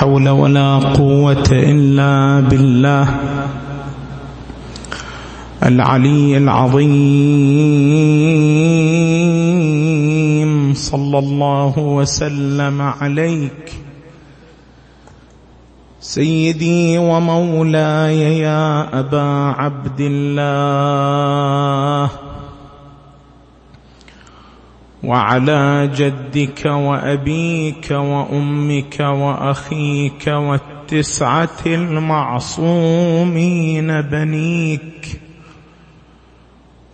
حول ولا قوة إلا بالله. العلي العظيم. صلى الله وسلم عليك. سيدي ومولاي يا أبا عبد الله. وعلى جدك وأبيك وأمك وأخيك والتسعة المعصومين بنيك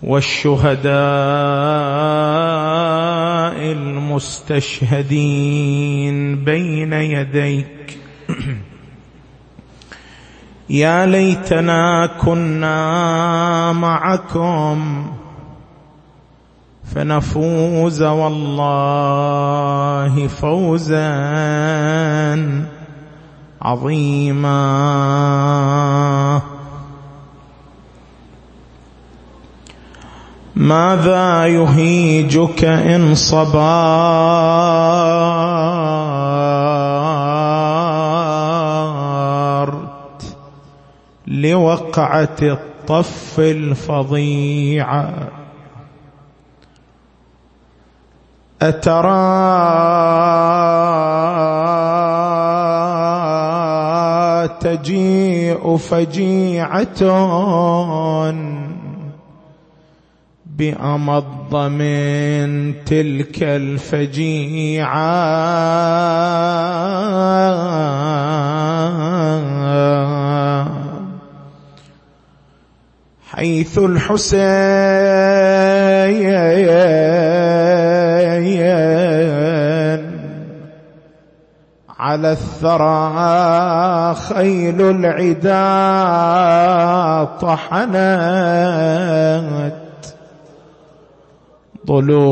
والشهداء المستشهدين بين يديك. يا ليتنا كنا معكم. فنفوز والله فوزا عظيما. ماذا يهيجك إن صبرت لوقعة الطف الفظيعه أترى تجيء فجيعة بأمض من تلك الفجيعة. حيث الحسين على الثرى خيل العدا طحنت ضلوعا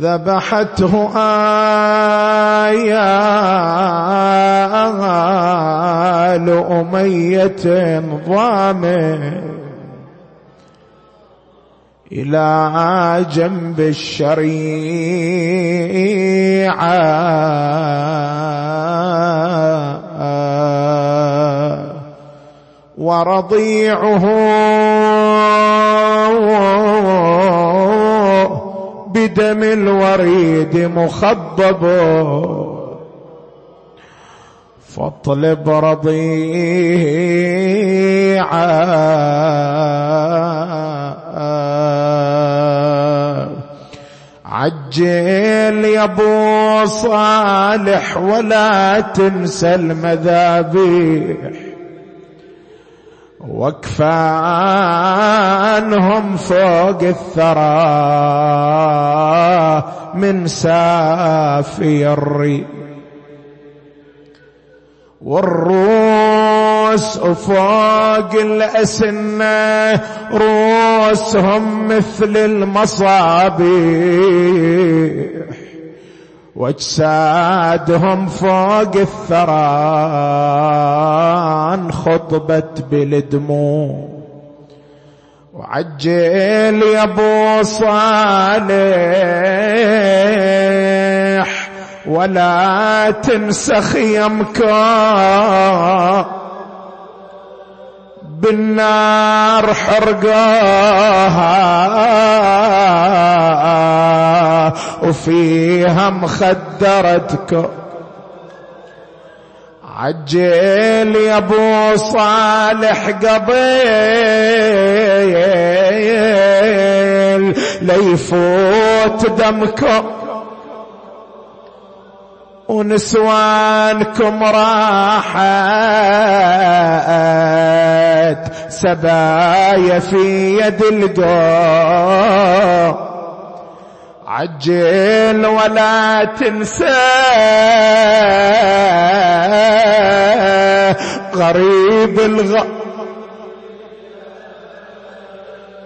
ذبحته آيال أمية ضامن إلى جنب الشريعة. ورضيعه بدم الوريد مخضب. فاطلب رضيعا عجل يا أبو صالح ولا تنسى المذابيح. وكفانهم فوق الثرى من سافي الري والروس فوق الأسنة روسهم مثل المصابيح. واجسادهم فوق الثرى انخطبت بالدموع. وعجل يا ابو صالح ولا تنسى خيمك بالنار حرقاها. وفيها مخدرتك. عجل يا أبو صالح قبيل ليفوت دمكم ونسوانكم راحت سبايا في يد القوم عجل ولا تنسى غريب الغ.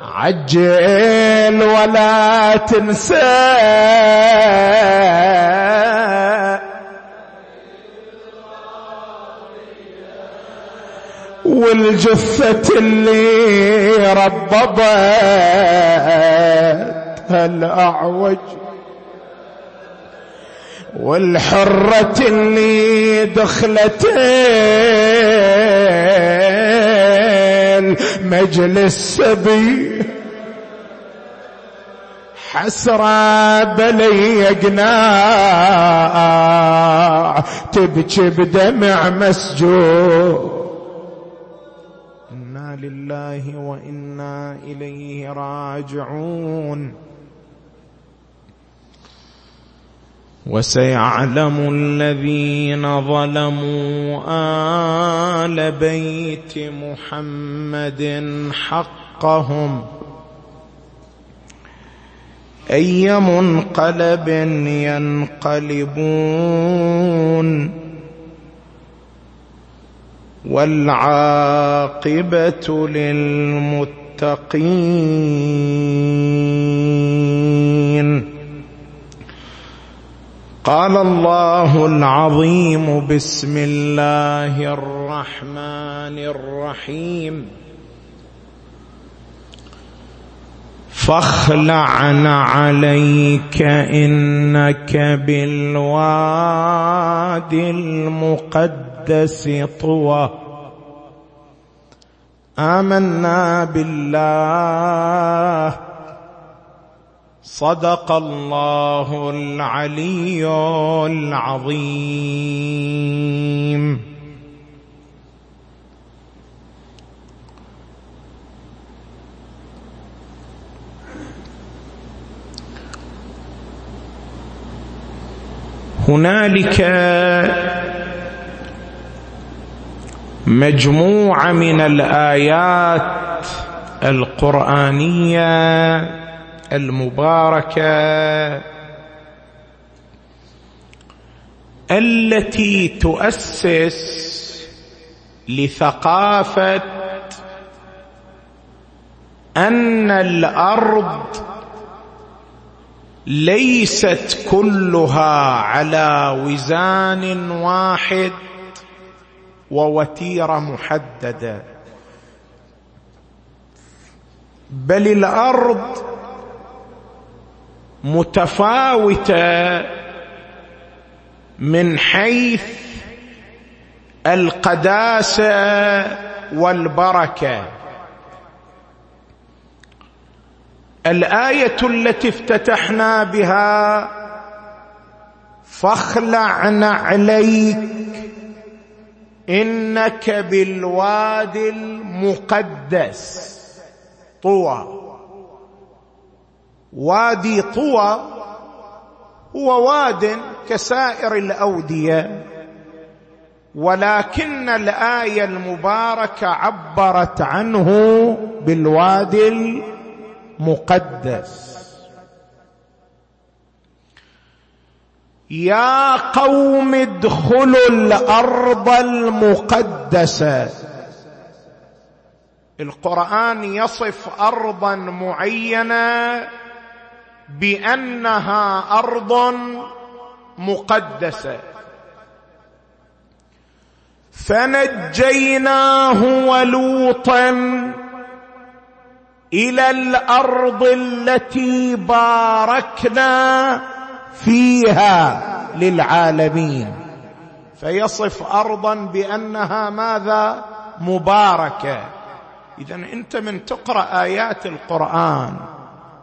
عجل ولا تنسى والجثة اللي ربضت الأعوج والحرة اللي دخلت مجلس سبي حسرة بلي قناع تبكي بدمع مسجون. لله وإنا إليه راجعون. وسيعلم الذين ظلموا آل بيت محمد حقهم. أي منقلب ينقلبون؟ والعاقبة للمتقين. قال الله العظيم بسم الله الرحمن الرحيم. فاخلعن عليك إنك بالواد المقدس. طوى آمنا بالله. صدق الله العلي العظيم. هنالك مجموعة من الآيات القرآنية المباركة التي تؤسس لثقافة أن الأرض ليست كلها على وزان واحد. ووتيرة محددة. بل الأرض متفاوتة من حيث القداسة والبركة. الآية التي افتتحنا بها فاخلع عليك إنك بالوادي المقدس. طوى. وادي طوى هو واد كسائر الأودية. ولكن الآية المباركة عبرت عنه بالوادي مقدس يا قوم ادخلوا الأرض المقدسة. القرآن يصف ارضا معينة بأنها أرض مقدسة. فنجيناه ولوطا إلى الأرض التي باركنا فيها للعالمين. فيصف ارضا بأنها ماذا؟ مباركة. اذا أنت من تقرأ آيات القرآن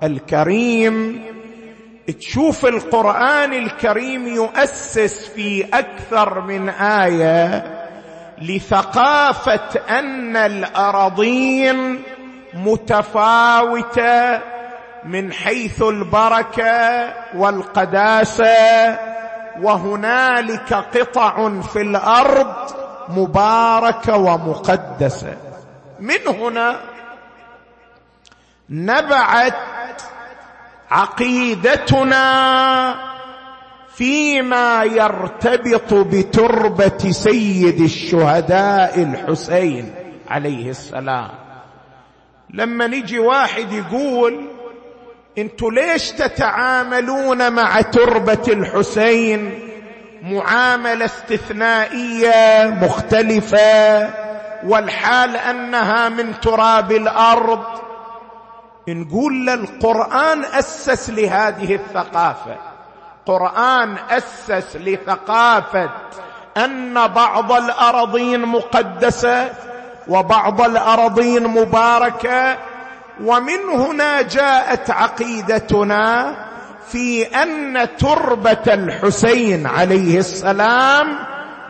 الكريم تشوف القرآن الكريم يؤسس في أكثر من آية لثقافة أن الأراضين متفاوتة من حيث البركة والقداسة وهنالك قطع في الأرض مباركة ومقدسة. من هنا نبعت عقيدتنا فيما يرتبط بتربة سيد الشهداء الحسين عليه السلام. لما نجي واحد يقول أنتوا ليش تتعاملون مع تربة الحسين معاملة استثنائية مختلفة والحال أنها من تراب الأرض؟ نقول القرآن أسس لهذه الثقافة. قرآن أسس لثقافة أن بعض الأراضين مقدسة وبعض الأراضين مباركة ومن هنا جاءت عقيدتنا في أن تربة الحسين عليه السلام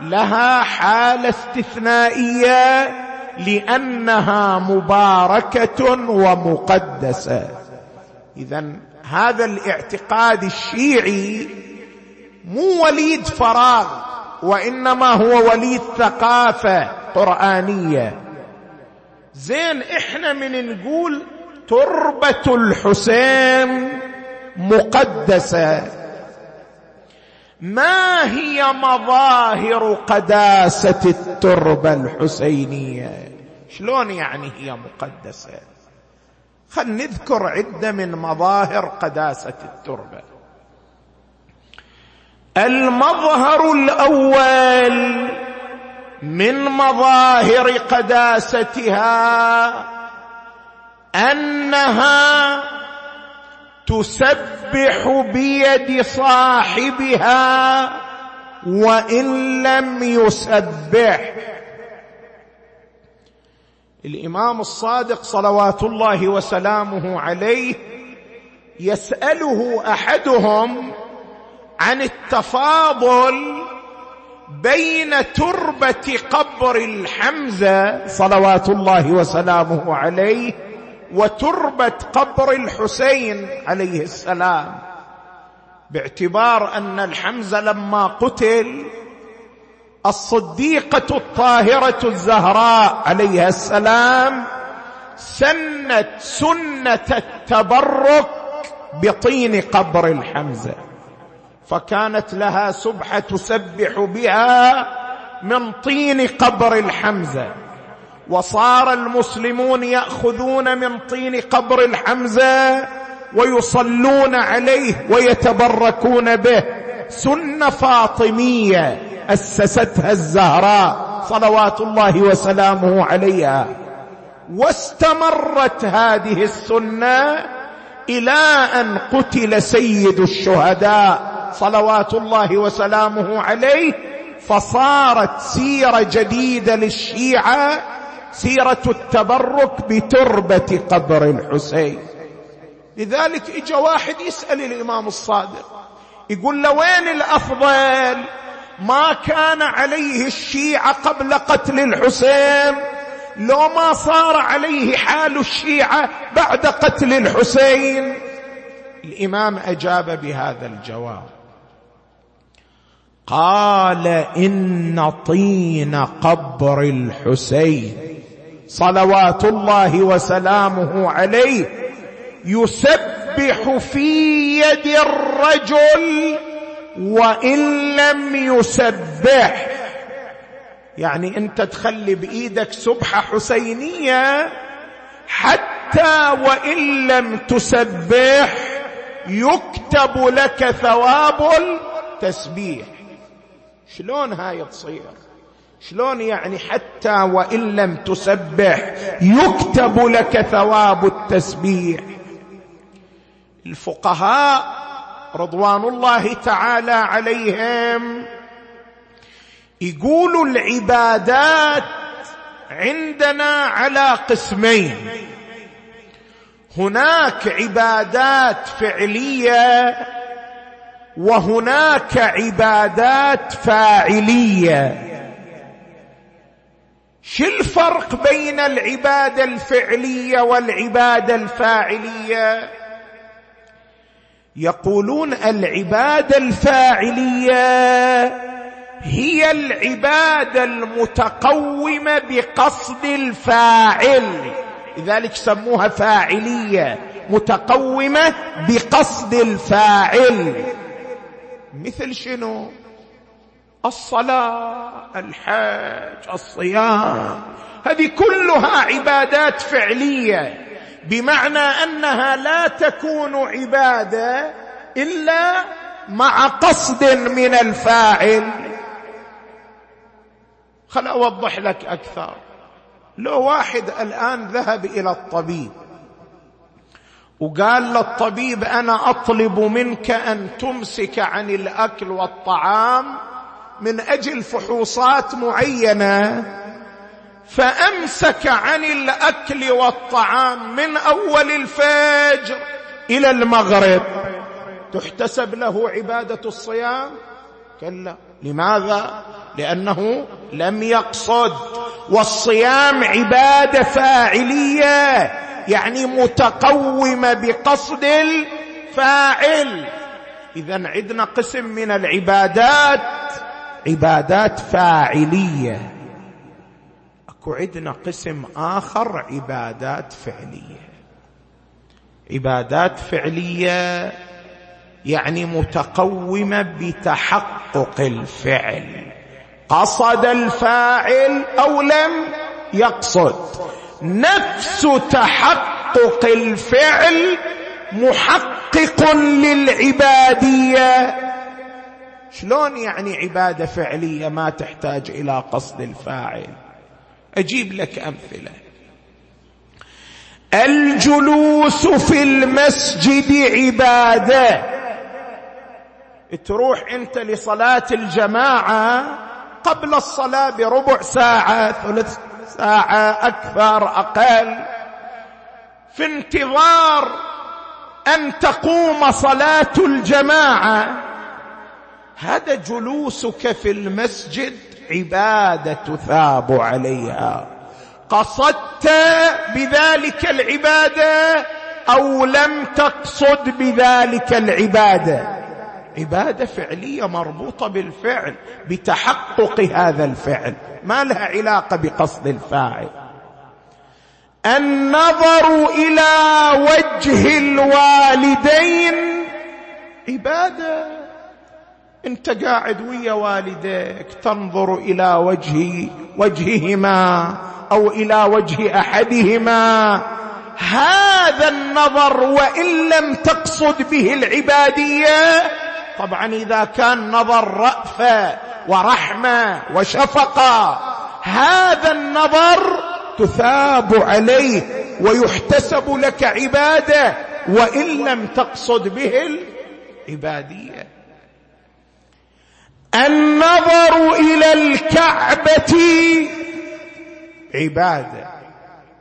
لها حالة استثنائية لأنها مباركة ومقدسة. اذا هذا الاعتقاد الشيعي مو وليد فراغ وإنما هو وليد ثقافة قرآنية. زين إحنا من نقول تربة الحسين مقدسة. ما هي مظاهر قداسة التربة الحسينية؟ شلون يعني هي مقدسة؟ خل نذكر عدة من مظاهر قداسة التربة. المظهر الأول من مظاهر قداستها أنها تسبح بيد صاحبها وإن لم يسبح. الإمام الصادق صلوات الله وسلامه عليه يسأله أحدهم عن التفاضل بين تربة قبر الحمزة صلوات الله وسلامه عليه وتربة قبر الحسين عليه السلام باعتبار أن الحمزه لما قتل الصديقة الطاهرة الزهراء عليها السلام سنت سنة التبرك بطين قبر الحمزة. فكانت لها سبحة تسبح بها من طين قبر الحمزة. وصار المسلمون يأخذون من طين قبر الحمزة ويصلون عليه ويتبركون به. سنة فاطمية أسستها الزهراء صلوات الله وسلامه عليها. واستمرت هذه السنة إلى أن قتل سيد الشهداء صلوات الله وسلامه عليه. فصارت سيرة جديدة للشيعة سيرة التبرك بتربة قبر الحسين. لذلك اجى واحد يسأل الإمام الصادق يقول له وين الأفضل؟ ما كان عليه الشيعة قبل قتل الحسين لو ما صار عليه حال الشيعة بعد قتل الحسين. الإمام أجاب بهذا الجواب. قال إن طين قبر الحسين. صلوات الله وسلامه عليه يسبح في يد الرجل وإن لم يسبح. يعني أنت تخلي بإيدك سبحه حسينية حتى وإن لم تسبح يكتب لك ثواب التسبيح. شلون هاي تصير؟ شلون يعني حتى وإن لم تسبح يكتب لك ثواب التسبيح. الفقهاء رضوان الله تعالى عليهم يقولوا العبادات عندنا على قسمين. هناك عبادات فعلية وهناك عبادات فاعلية. شو الفرق بين العبادة الفعلية والعبادة الفاعلية؟ يقولون العبادة الفاعلية هي العبادة المتقومة بقصد الفاعل. لذلك سموها فاعلية متقومة بقصد الفاعل. مثل شنو؟ الصلاة الحج الصيام. هذه كلها عبادات فعلية بمعنى أنها لا تكون عبادة إلا مع قصد من الفاعل. خل أوضح لك أكثر. لو واحد الآن ذهب إلى الطبيب وقال للطبيب أنا أطلب منك أن تمسك عن الأكل والطعام من أجل فحوصات معينة فأمسك عن الأكل والطعام من أول الفجر إلى المغرب. تحتسب له عبادة الصيام؟ كلا. لماذا؟ لأنه لم يقصد. والصيام عبادة فاعلية يعني متقومة بقصد الفاعل. اذا عندنا قسم من العبادات عبادات فاعلية. اكو عندنا قسم آخر عبادات فعلية. عبادات فعلية يعني متقومة بتحقق الفعل. قصد الفاعل أو لم يقصد. نفس تحقق الفعل محقق للعبادية. شلون يعني عبادة فعلية ما تحتاج إلى قصد الفاعل؟ أجيب لك أمثلة. الجلوس في المسجد عبادة. تروح أنت لصلاة الجماعة قبل الصلاة بربع ساعة ثلث ساعة أكثر أقل. في انتظار أن تقوم صلاة الجماعة هذا جلوسك في المسجد عبادة تثاب عليها. قصدت بذلك العبادة أو لم تقصد بذلك العبادة؟ عبادة فعلية مربوطة بالفعل بتحقق هذا الفعل. ما لها علاقة بقصد الفاعل. النظر إلى وجه الوالدين عبادة. انت قاعد ويا والديك تنظر إلى وجه وجههما أو إلى وجه أحدهما. هذا النظر وإن لم تقصد به العبادية طبعا إذا كان نظر رأفة ورحمة وشفقة هذا النظر تثاب عليه ويحتسب لك عبادة وإن لم تقصد به العبادية. النظر إلى الكعبة. عبادة.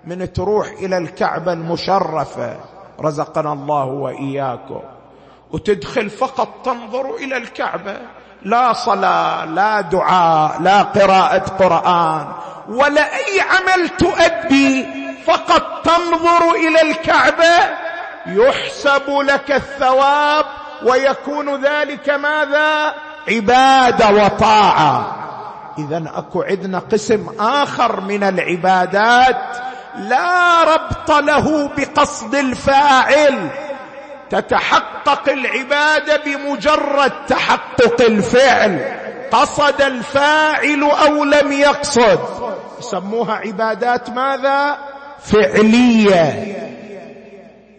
من تروح إلى الكعبة المشرفة. رزقنا الله وإياكم. وتدخل فقط تنظر إلى الكعبة. لا صلاة لا دعاء لا قراءة قرآن. ولا أي عمل تؤدي. فقط تنظر إلى الكعبة. يحسب لك الثواب. ويكون ذلك ماذا؟ عباده وطاعة. اذا أكو عندنا قسم آخر من العبادات لا ربط له بقصد الفاعل. تتحقق العباده بمجرد تحقق الفعل. قصد الفاعل أو لم يقصد. يسموها عبادات ماذا؟ فعلية.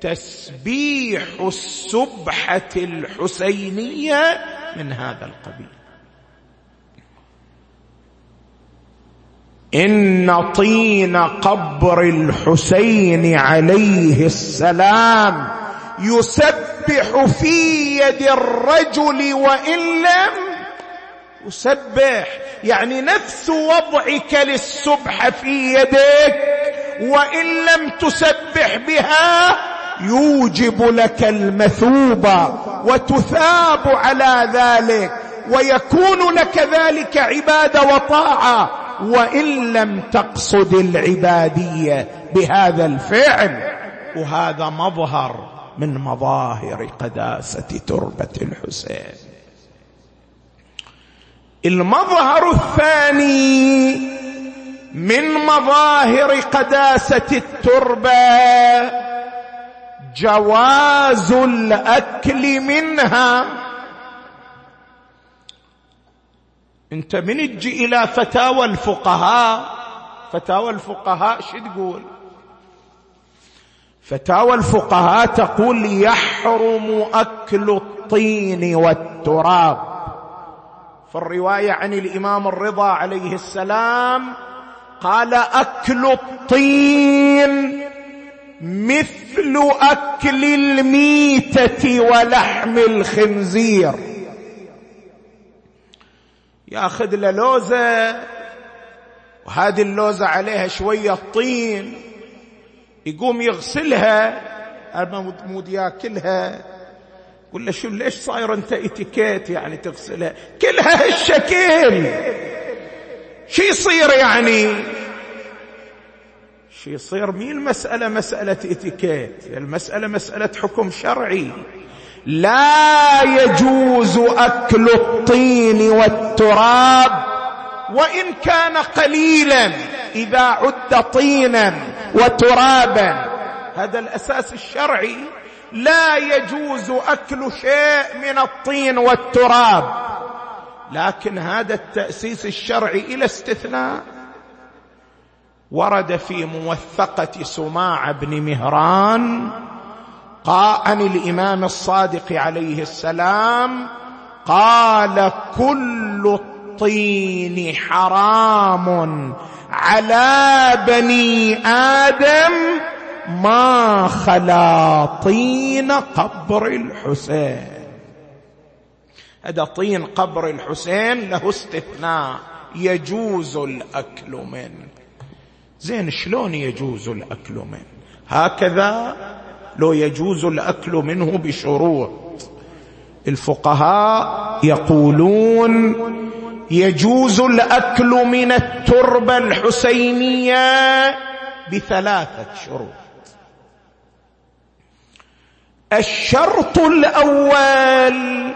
تسبيح السبحة الحسينية من هذا القبيل. إن طين قبر الحسين عليه السلام يسبح في يد الرجل وإن لم يسبح يعني نفس وضعك للسبح في يدك وإن لم تسبح بها يوجب لك المثوبه وتثاب على ذلك ويكون لك ذلك عباده وطاعة وإن لم تقصد العبادية بهذا الفعل وهذا مظهر من مظاهر قداسة تربة الحسين. المظهر الثاني من مظاهر قداسة التربة جواز الأكل منها. انت من تجي إلى فتاوى الفقهاء فتاوى الفقهاء شو تقول؟ فتاوى الفقهاء تقول يحرم أكل الطين والتراب. في الرواية عن الإمام الرضا عليه السلام قال أكل الطين مثل أكل الميتة ولحم الخنزير. ياخذ له لوزة وهذه اللوزة عليها شوية طين يقوم يغسلها المود ياكلها. يقول له شو ليش صاير أنت إتيكيت يعني تغسلها؟ كلها هالشكل. شو يصير يعني؟ يصير مين المسألة مسألة إتيكيت المسألة مسألة حكم شرعي. لا يجوز أكل الطين والتراب وإن كان قليلا إذا عد طينا وترابا. هذا الأساس الشرعي. لا يجوز أكل شيء من الطين والتراب. لكن هذا التأسيس الشرعي إلى استثناء. ورد في موثقة سماع بن مهران عن الامام الصادق عليه السلام قال كل الطين حرام على بني آدم ما خلا طين قبر الحسين. هذا طين قبر الحسين له استثناء يجوز الأكل منه. زين شلون يجوز الأكل منه هكذا لو يجوز الأكل منه بشروط. الفقهاء يقولون يجوز الأكل من التربه الحسينية بثلاثة شروط. الشرط الأول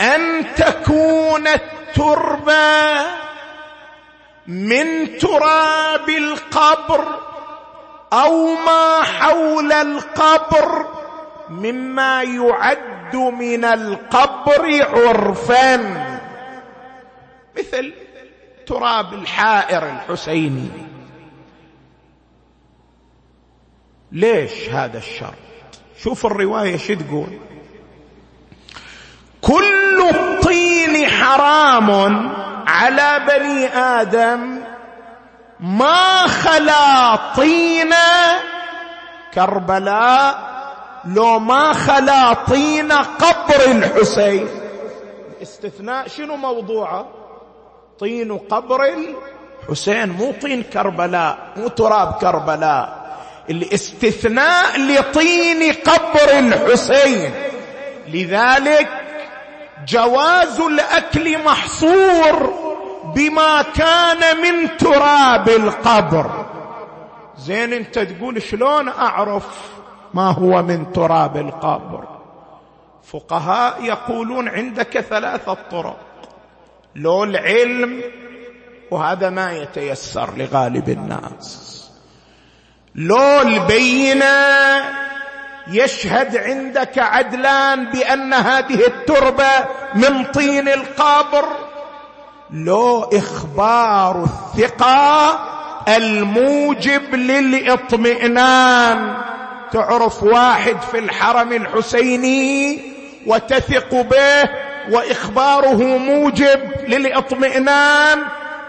أن تكون التربة من تراب القبر أو ما حول القبر مما يعد من القبر عرفا. مثل تراب الحائر الحسيني. ليش هذا الشرط شوف الرواية شو تقول. كل الطين حرام على بني آدم ما خلا طين كربلاء لو ما خلا طين قبر الحسين. الاستثناء شنو موضوعه؟ طين قبر الحسين مو طين كربلاء مو تراب كربلاء. الاستثناء لطين قبر الحسين. لذلك جواز الأكل محصور بما كان من تراب القبر. زين انت تقول شلون أعرف ما هو من تراب القبر؟ فقهاء يقولون عندك ثلاثة طرق. لو العلم وهذا ما يتيسر لغالب الناس. لو البينة يشهد عندك عدلان بأن هذه التربة من طين القبر. لو إخبار الثقة الموجب للإطمئنان. تعرف واحد في الحرم الحسيني وتثق به وإخباره موجب للإطمئنان؟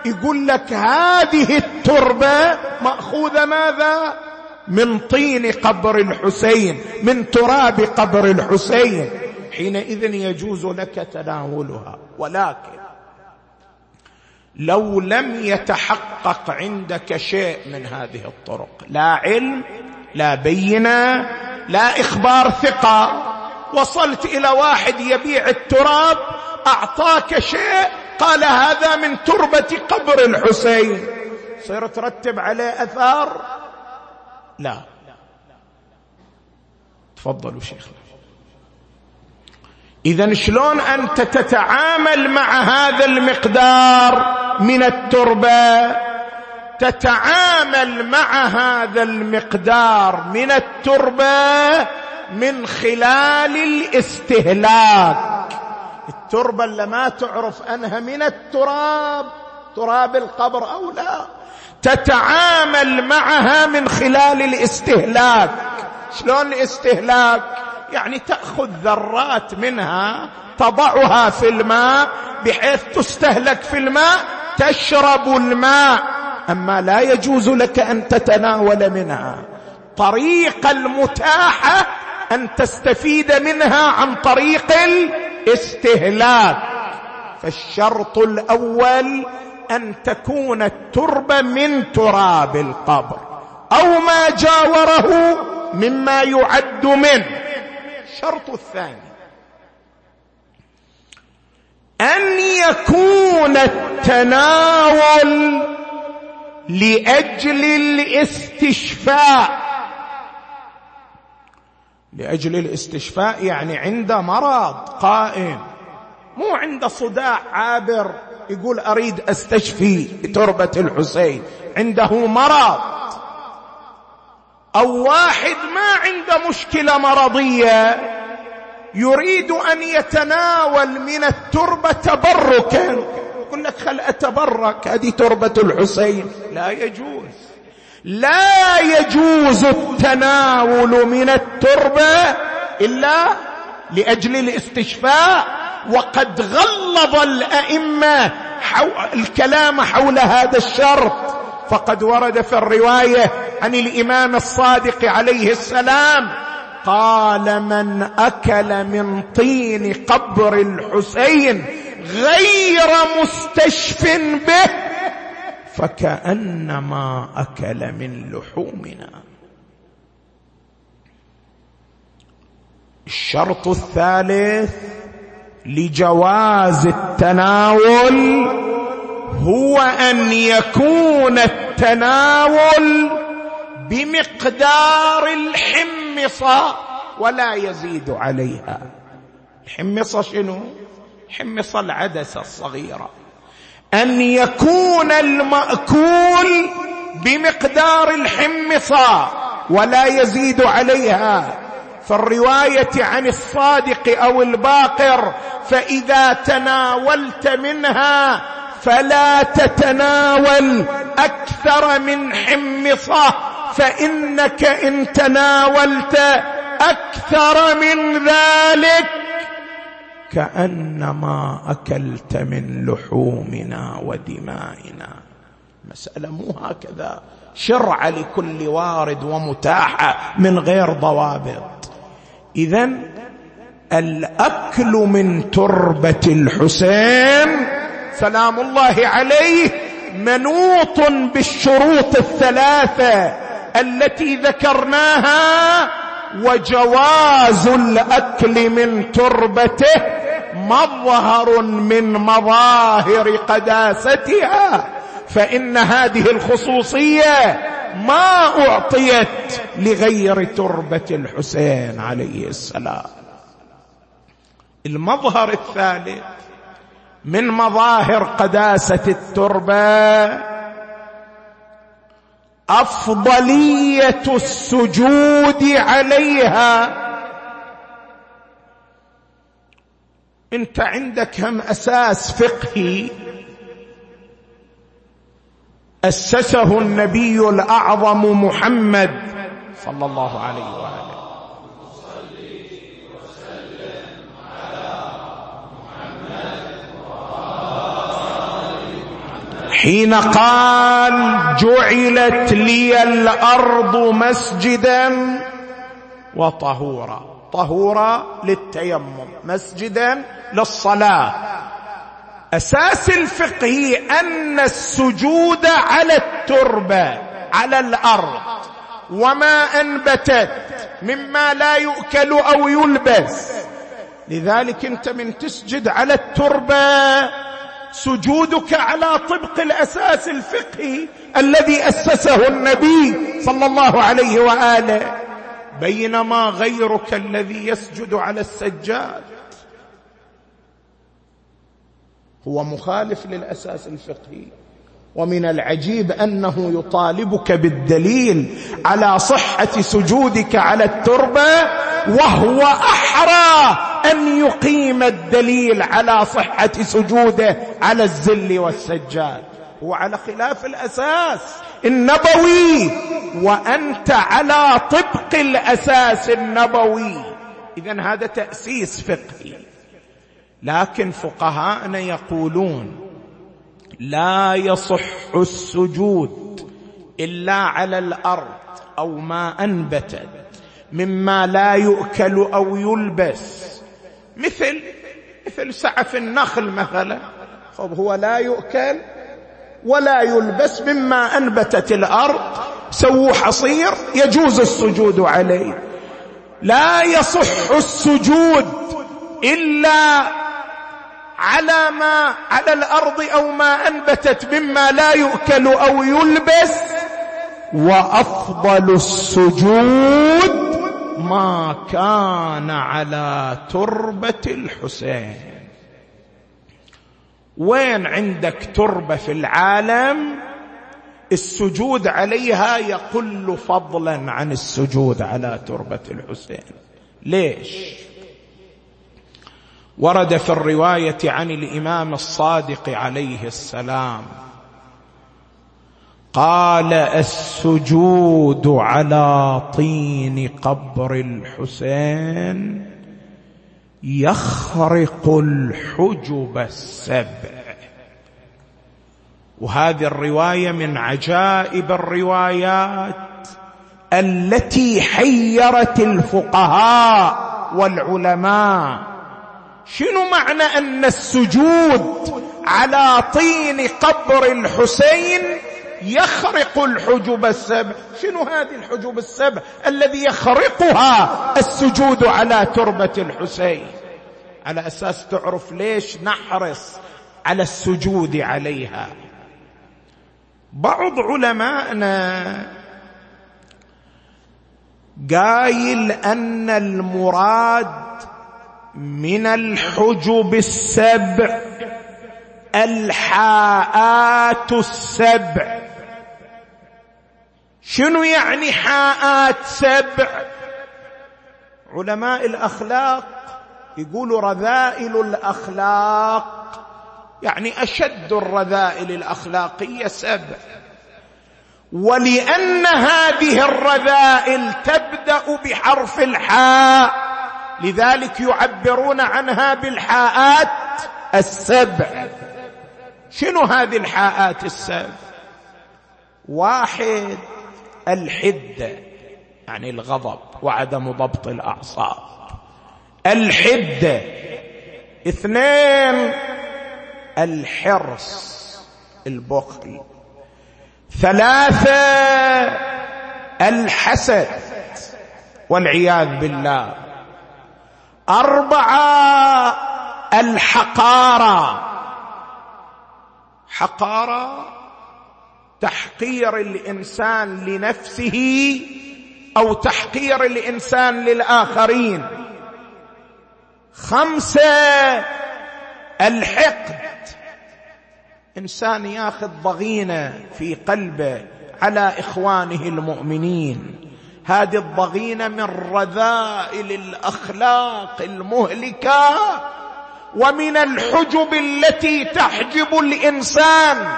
يقول لك هذه التربة مأخوذة ماذا؟ من طين قبر الحسين من تراب قبر الحسين. حينئذ يجوز لك تناولها. ولكن لو لم يتحقق عندك شيء من هذه الطرق لا علم لا بينة لا إخبار ثقة. وصلت إلى واحد يبيع التراب أعطاك شيء قال هذا من تربة قبر الحسين. صير ترتب عليه أثار لا. تفضلوا شيخنا اذا شلون أنت تتعامل مع هذا المقدار من التربة؟ تتعامل مع هذا المقدار من التربة من خلال الاستهلاك. التربة اللي ما تعرف أنها من التراب. تراب القبر أو لا؟ تتعامل معها من خلال الاستهلاك. شلون الاستهلاك؟ يعني تأخذ ذرات منها تضعها في الماء بحيث تستهلك في الماء تشرب الماء. أما لا يجوز لك أن تتناول منها. طريق المتاحة أن تستفيد منها عن طريق الاستهلاك. فالشرط الأول أن تكون التربه من تراب القبر أو ما جاوره مما يعد منه الشرط الثاني أن يكون التناول لأجل الاستشفاء. لأجل الاستشفاء يعني عند مرض قائم مو عند صداع عابر. يقول أريد أستشفي بتربة الحسين. عنده مرض. أو واحد ما عنده مشكلة مرضية يريد أن يتناول من التربة تبركا. يقول لك خل أتبرك. هذه تربة الحسين. لا يجوز. لا يجوز التناول من التربة إلا لأجل الاستشفاء. وقد غلظ الأئمة الكلام حول هذا الشرط. فقد ورد في الرواية عن الإمام الصادق عليه السلام قال من أكل من طين قبر الحسين غير مستشف به فكأنما أكل من لحومنا. الشرط الثالث لجواز التناول هو أن يكون التناول بمقدار الحمصة ولا يزيد عليها. الحمصة شنو؟ حمصة العدسة الصغيرة. أن يكون المأكول بمقدار الحمصة ولا يزيد عليها. فالرواية عن الصادق أو الباقر فإذا تناولت منها فلا تتناول أكثر من حمصه فإنك إن تناولت أكثر من ذلك كأنما أكلت من لحومنا ودمائنا. مسألة مو هكذا. شرع لكل وارد ومتاحة من غير ضوابط. اذا الأكل من تربة الحسين سلام الله عليه منوط بالشروط الثلاثة التي ذكرناها وجواز الأكل من تربته مظهر من مظاهر قداستها فإن هذه الخصوصية ما أعطيت لغير تربة الحسين عليه السلام. المظهر الثالث من مظاهر قداسة التربة أفضلية السجود عليها. أنت عندك هم أساس فقهي أسسه النبي الأعظم محمد. صلى الله عليه وآله. حين قال جعلت لي الأرض مسجدا وطهورا. طهورا للتيمم مسجدا للصلاة. أساس الفقه أن السجود على التربه على الأرض. وما أنبتت مما لا يؤكل أو يلبس. لذلك أنت من تسجد على التربه سجودك على طبق الأساس الفقهي الذي أسسه النبي صلى الله عليه وآله. بينما غيرك الذي يسجد على السجاد. هو مخالف للأساس الفقهي. ومن العجيب أنه يطالبك بالدليل على صحة سجودك على التربة وهو أحرى أن يقيم الدليل على صحة سجوده على الزل والسجاد. هو على خلاف الأساس النبوي وأنت على طبق الأساس النبوي. اذا هذا تأسيس فقهي. لكن فقهاءنا يقولون لا يصح السجود إلا على الأرض أو ما انبتت مما لا يؤكل أو يلبس. مثل مثل سعف النخل مثلا. طب هو لا يؤكل ولا يلبس مما أنبتت الأرض. سووا حصير يجوز السجود عليه. لا يصح السجود إلا على ما على الأرض أو ما أنبتت مما لا يؤكل أو يلبس وأفضل السجود ما كان على تربة الحسين. وين عندك تربة في العالم؟ السجود عليها يقل فضلا عن السجود على تربة الحسين. ليش؟ ورد في الرواية عن الإمام الصادق عليه السلام. قال السجود على طين قبر الحسين يخرق الحجب السبع. وهذه الرواية من عجائب الروايات التي حيرت الفقهاء والعلماء شنو معنى أن السجود على طين قبر الحسين يخرق الحجب السبع؟ شنو هذه الحجب السبع الذي يخرقها السجود على تربة الحسين؟ على أساس تعرف ليش نحرص على السجود عليها. بعض علمائنا قايل أن المراد من الحجب السبع الحاءات السبع. شنو يعني حاءات سبع؟ علماء الأخلاق يقولوا رذائل الأخلاق يعني أشد الرذائل الأخلاقية سبع. ولأن هذه الرذائل تبدأ بحرف الحاء لذلك يعبرون عنها بالحاءات السبع. شنو هذه الحاءات السبع؟ واحد الحدة يعني الغضب وعدم ضبط الأعصاب. الحدة اثنين الحرص البخل. ثلاثة الحسد والعياذ بالله. اربعه الحقارة. حقارة تحقير الإنسان لنفسه أو تحقير الإنسان للآخرين. خمسه الحقد. إنسان ياخذ ضغينه في قلبه على إخوانه المؤمنين. هذه الضغينة من رذائل الأخلاق المهلكة ومن الحجب التي تحجب الإنسان.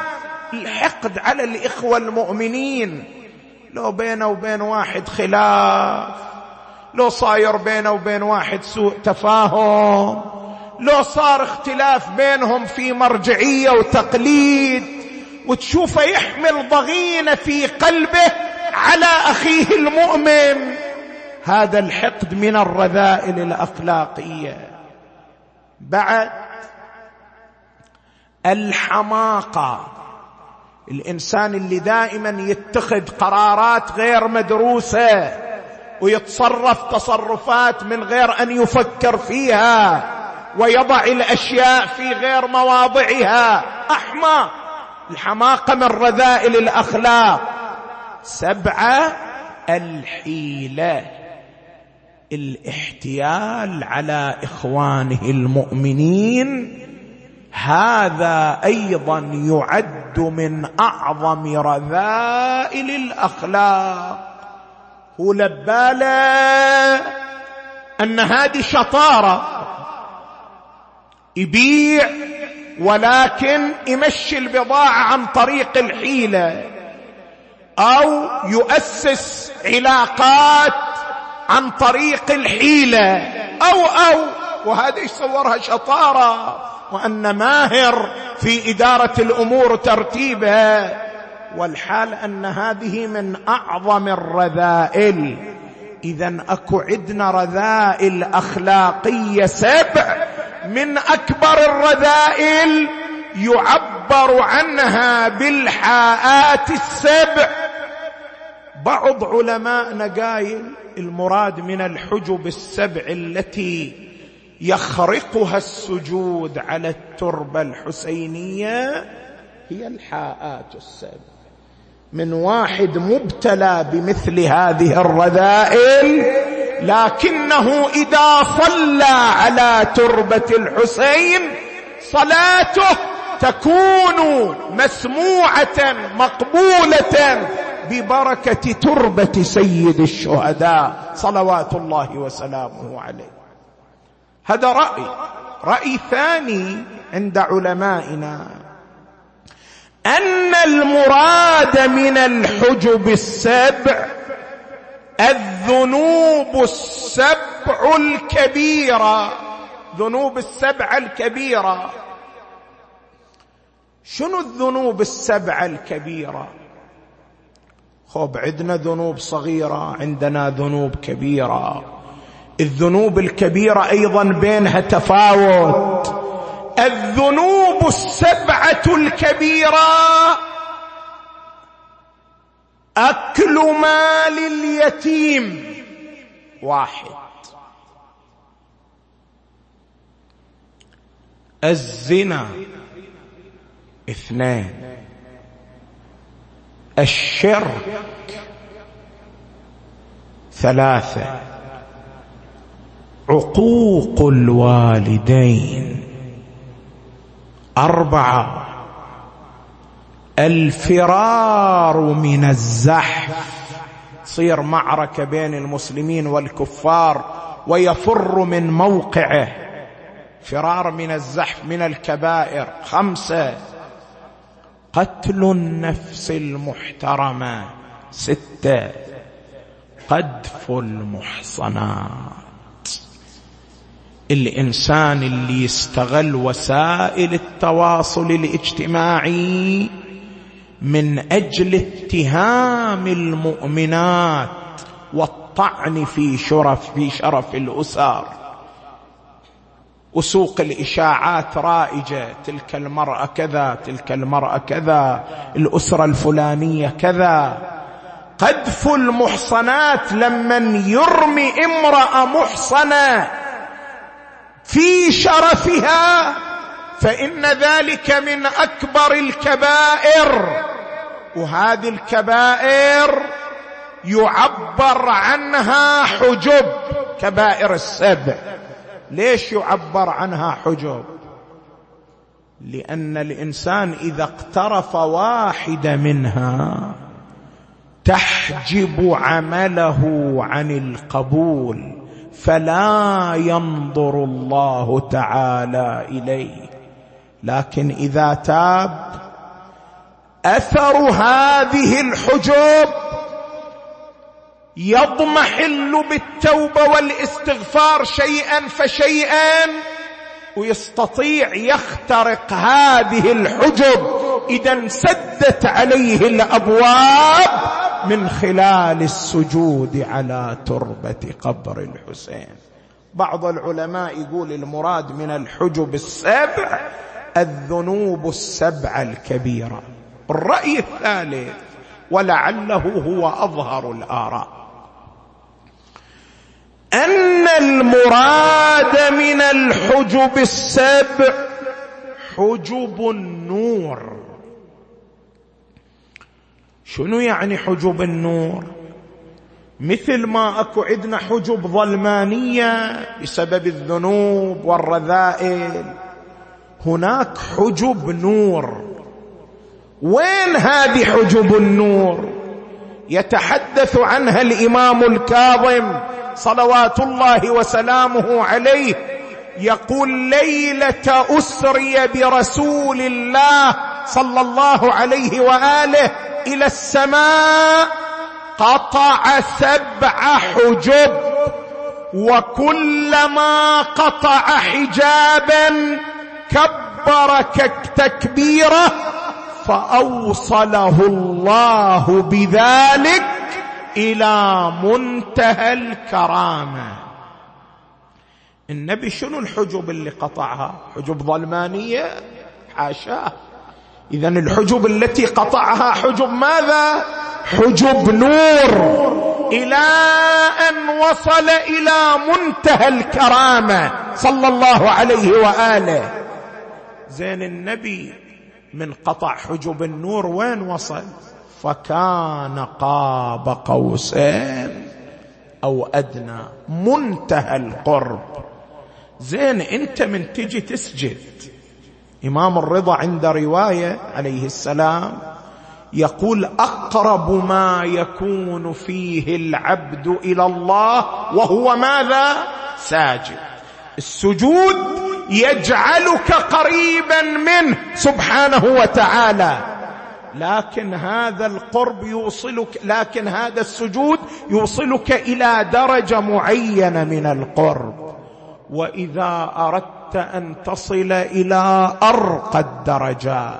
الحقد على الإخوة المؤمنين. لو بينه وبين واحد خلاف لو صاير بينه وبين واحد سوء تفاهم لو صار اختلاف بينهم في مرجعية وتقليد وتشوفه يحمل ضغينة في قلبه على أخيه المؤمن. هذا الحقد من الرذائل الأخلاقية. بعد الحماقة. الإنسان اللي دائما يتخذ قرارات غير مدروسة ويتصرف تصرفات من غير أن يفكر فيها ويضع الأشياء في غير مواضعها. احمق الحماقة من رذائل الأخلاق. سبعه الحيلة. الاحتيال على إخوانه المؤمنين. هذا أيضا يعد من أعظم رذائل الأخلاق. هو لباله أن هذه شطاره يبيع ولكن يمشي البضاعة عن طريق الحيلة. أو يؤسس علاقات عن طريق الحيلة أو أو وهذا يصورها شطارة. وأن ماهر في إدارة الأمور ترتيبها. والحال أن هذه من أعظم الرذائل. اذا أكو عندنا رذائل أخلاقية سبع من أكبر الرذائل يعبر عنها بالحاءات السبع. بعض علماءنا قايل المراد من الحجب السبع التي يخرقها السجود على التربة الحسينية هي الحاءات السبع. من واحد مبتلى بمثل هذه الرذائل لكنه إذا صلى على تربة الحسين صلاته تكون مسموعة مقبولة ببركة تربة سيد الشهداء صلوات الله وسلامه عليه. هذا رأي. رأي ثاني عند علمائنا. أن المراد من الحجب السبع الذنوب السبع الكبيرة. ذنوب السبع الكبيرة. شنو الذنوب السبع الكبيرة؟ خب عندنا ذنوب صغيرة عندنا ذنوب كبيرة. الذنوب الكبيرة أيضا بينها تفاوت. الذنوب السبعة الكبيرة أكل مال اليتيم. واحد. الزنا. اثنان الشرك ثلاثة. عقوق الوالدين. أربعة. الفرار من الزحف. تصير معركة بين المسلمين والكفار ويفر من موقعه. فرار من الزحف من الكبائر. خمسة. قتل النفس المحترمة ستة. قذف المحصنات. الإنسان اللي يستغل وسائل التواصل الاجتماعي من أجل اتهام المؤمنات والطعن في شرف في شرف الأسر. وسوق الإشاعات رائجة تلك المرأة كذا تلك المرأة كذا الأسرة الفلانية كذا. قذف المحصنات لمن يرمي امراه محصنة في شرفها فإن ذلك من أكبر الكبائر. وهذه الكبائر يعبر عنها حجب كبائر السبع. ليش يعبر عنها حجب؟ لأن الإنسان إذا اقترف واحدة منها تحجب عمله عن القبول فلا ينظر الله تعالى إليه. لكن إذا تاب أثر هذه الحجب يضمحل بالتوبة والاستغفار شيئا فشيئا ويستطيع يخترق هذه الحجب. إذا انسدت عليه الأبواب من خلال السجود على تربة قبر الحسين. بعض العلماء يقول المراد من الحجب السبع الذنوب السبع الكبيرة. الرأي الثالث ولعله هو أظهر الآراء. أن المراد من الحجب السبع حجب النور. شنو يعني حجب النور؟ مثل ما أكو عندنا حجب ظلمانية بسبب الذنوب والرذائل. هناك حجب نور. وين هذه حجب النور؟ يتحدث عنها الإمام الكاظم صلوات الله وسلامه عليه يقول ليلة أسري برسول الله صلى الله عليه وآله إلى السماء قطع سبع حجب وكلما قطع حجابا كب كبر تكبيره فأوصله الله بذلك إلى منتهى الكرامة. النبي شنو الحجب اللي قطعها؟ حجب ظلمانية؟ حاشاه اذا الحجب التي قطعها حجب ماذا؟ حجب نور. إلى أن وصل إلى منتهى الكرامة. صلى الله عليه وآله. زين النبي من قطع حجب النور وين وصل؟ فكان قاب قوسين أو أدنى منتهى القرب. زين أنت من تجي تسجد. إمام الرضا عند رواية عليه السلام يقول أقرب ما يكون فيه العبد إلى الله وهو ماذا؟ ساجد. السجود يجعلك قريبا منه سبحانه وتعالى. لكن هذا القرب يوصلك لكن هذا السجود يوصلك إلى درجة معينة من القرب. وإذا أردت أن تصل إلى أرقى الدرجات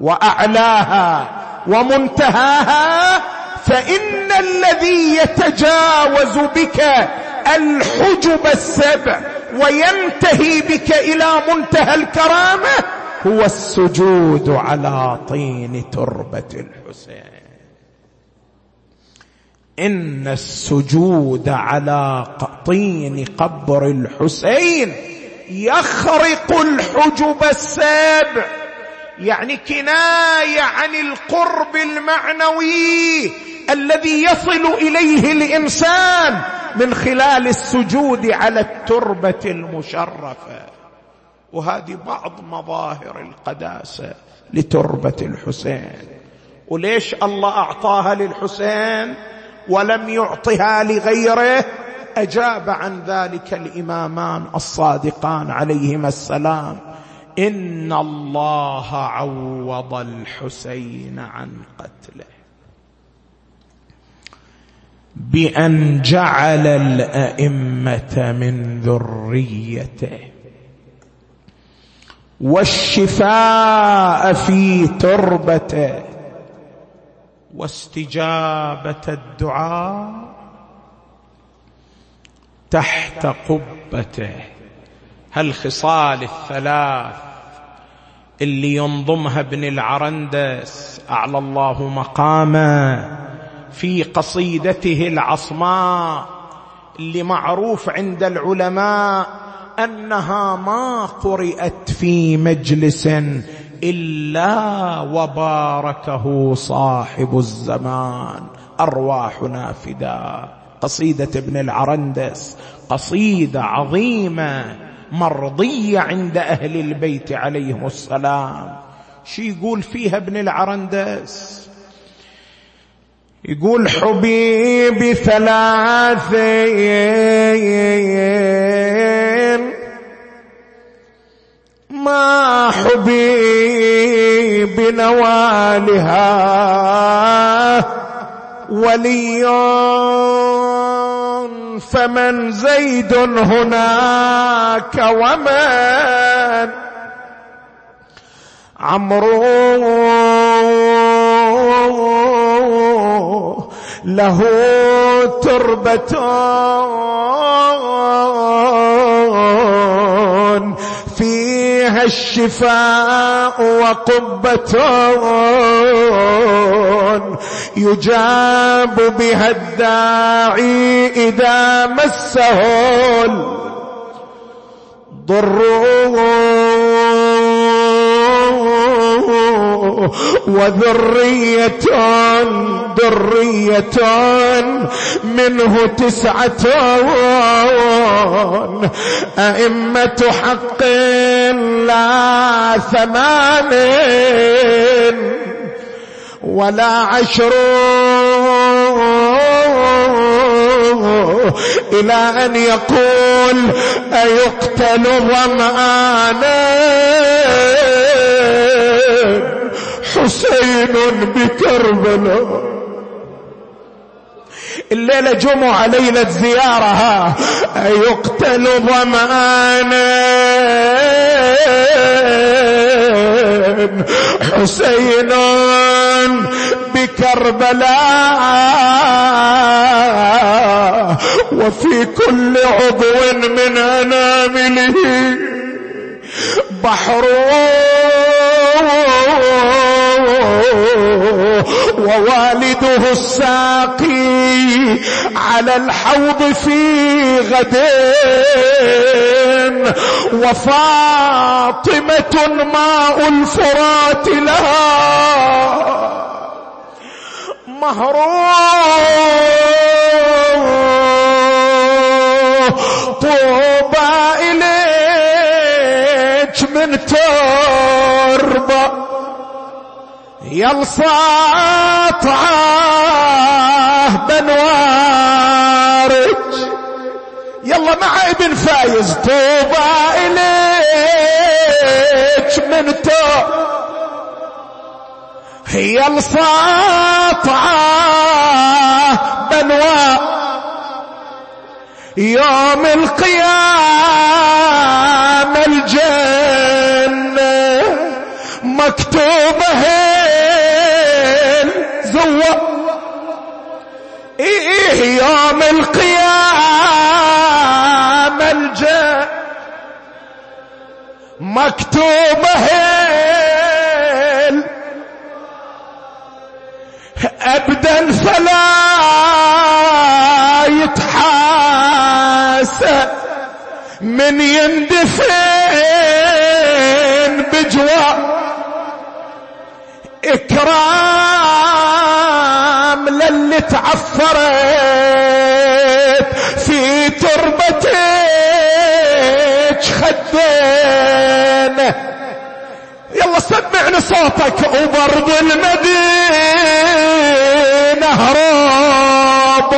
وأعلاها ومنتهاها فإن الذي يتجاوز بك الحجب السبع وينتهي بك إلى منتهى الكرامة هو السجود على طين تربة الحسين. إن السجود على طين قبر الحسين يخرق الحجب السابع يعني كناية عن القرب المعنوي الذي يصل إليه الإنسان من خلال السجود على التربة المشرفة. وهذه بعض مظاهر القداسة لتربة الحسين. وليش الله أعطاها للحسين ولم يعطها لغيره؟ أجاب عن ذلك الإمامان الصادقان عليهما السلام. إن الله عوض الحسين عن قتله. بأن جعل الأئمة من ذريته. والشفاء في تربته. واستجابة الدعاء تحت قبته. هالخصال الثلاث اللي ينظمها ابن العرندس أعلى الله مقامه في قصيدته العصماء اللي معروف عند العلماء انها ما قرات في مجلس إلا وباركه صاحب الزمان أرواحنا فداء قصيدة ابن العرندس قصيدة عظيمة مرضية عند أهل البيت عليهم السلام. شي يقول فيها ابن العرندس؟ يقول حبيبي ثلاثين ما حبيبي نوالها ولي فمن زيد هناك ومن عمرو له تربة. فيها الشفاء وقبة يجاب بها الداعي إذا مسه الضر. وذرية ذرية منه تسعة أئمة حق لا ثمان ولا عشر إلى أن يقول أيقتل ظمآنا حسين بكربلاء. الليلة جمعة ليلة زيارة ها يقتل ظمآنا حسين بكربلاء. وفي كل عضو من أنامله بحر ووالده الساقي على الحوض في غدين وفاطمة ماء الفرات لها مهروب. طوبى إليك من تربة يلصاطعه بنوارج يلا مع ابن فايز طوبى إليك. من تربة هي الساطعة بلوى يوم القيامة الجنة مكتوبة زوى إيه يوم القيامة الجنة مكتوبة ابدا فلا يتحاسب من يندفن بجوا إكرام تعفرت في تربتك خدينه يلا سمعني صوتك وبرض المدينة هرب.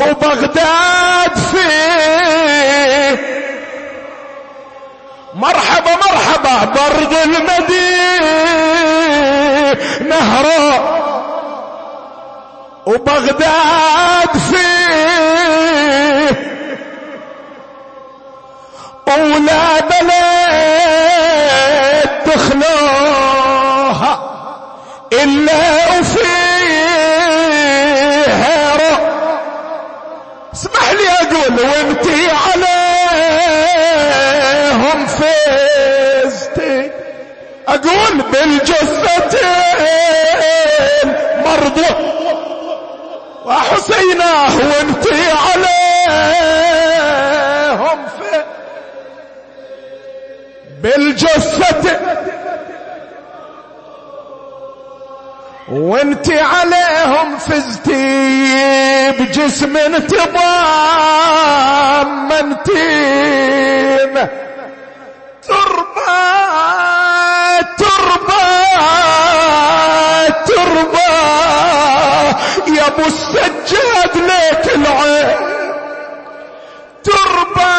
وبغداد فيه مرحبا مرحبا برض المدينة هرب. وبغداد فيه ولا بلد تخلوها إلا وفيها اسمح لي أقول وانتي عليهم فزتي. أقول بالجثتين مرضى وحسيناه وانتي عليهم فزتي بالجثة. وانت عليهم فزتي بجسم تضامنتين تربى تربى تربى أبو السجاد ليك العين تربى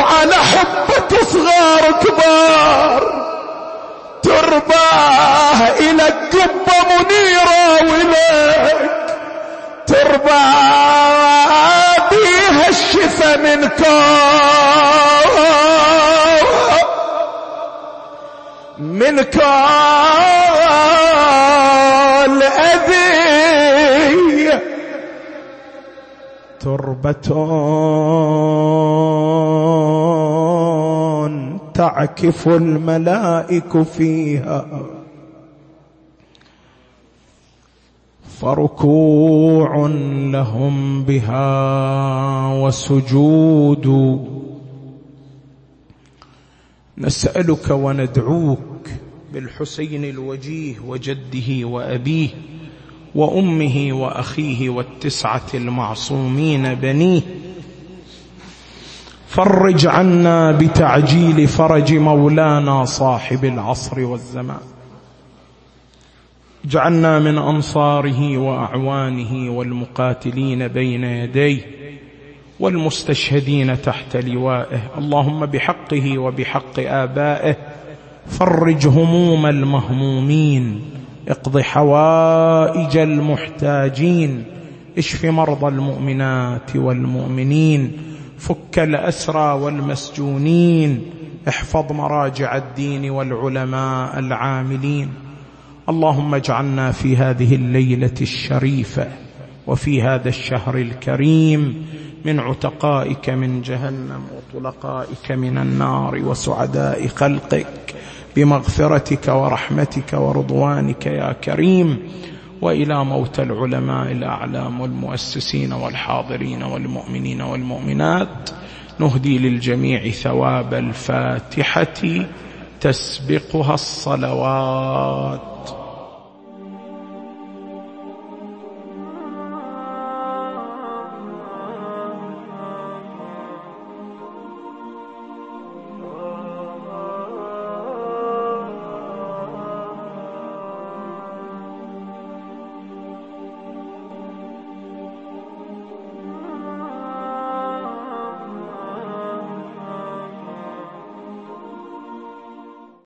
وعلى حبة صغار كبار ترباه إلى القبة منيرة ولك تربى بيها الشفا من كار. من كار. تربة تعكف الملائك فيها. فركوع لهم بها وسجود. نسألك وندعوك بالحسين الوجيه وجده وأبيه وأمه وأخيه والتسعة المعصومين بنيه. فرج عنا بتعجيل فرج مولانا صاحب العصر والزمان. اجعلنا من أنصاره وأعوانه والمقاتلين بين يديه والمستشهدين تحت لوائه. اللهم بحقه وبحق آبائه فرج هموم المهمومين. اقض حوائج المحتاجين اشف مرضى المؤمنات والمؤمنين فك الأسرى والمسجونين احفظ مراجع الدين والعلماء العاملين. اللهم اجعلنا في هذه الليلة الشريفة وفي هذا الشهر الكريم من عتقائك من جهنم وطلقائك من النار وسعداء خلقك بمغفرتك ورحمتك ورضوانك يا كريم. وإلى موتى العلماء الأعلام والمؤسسين والحاضرين والمؤمنين والمؤمنات. نهدي للجميع ثواب الفاتحة. تسبقها الصلوات.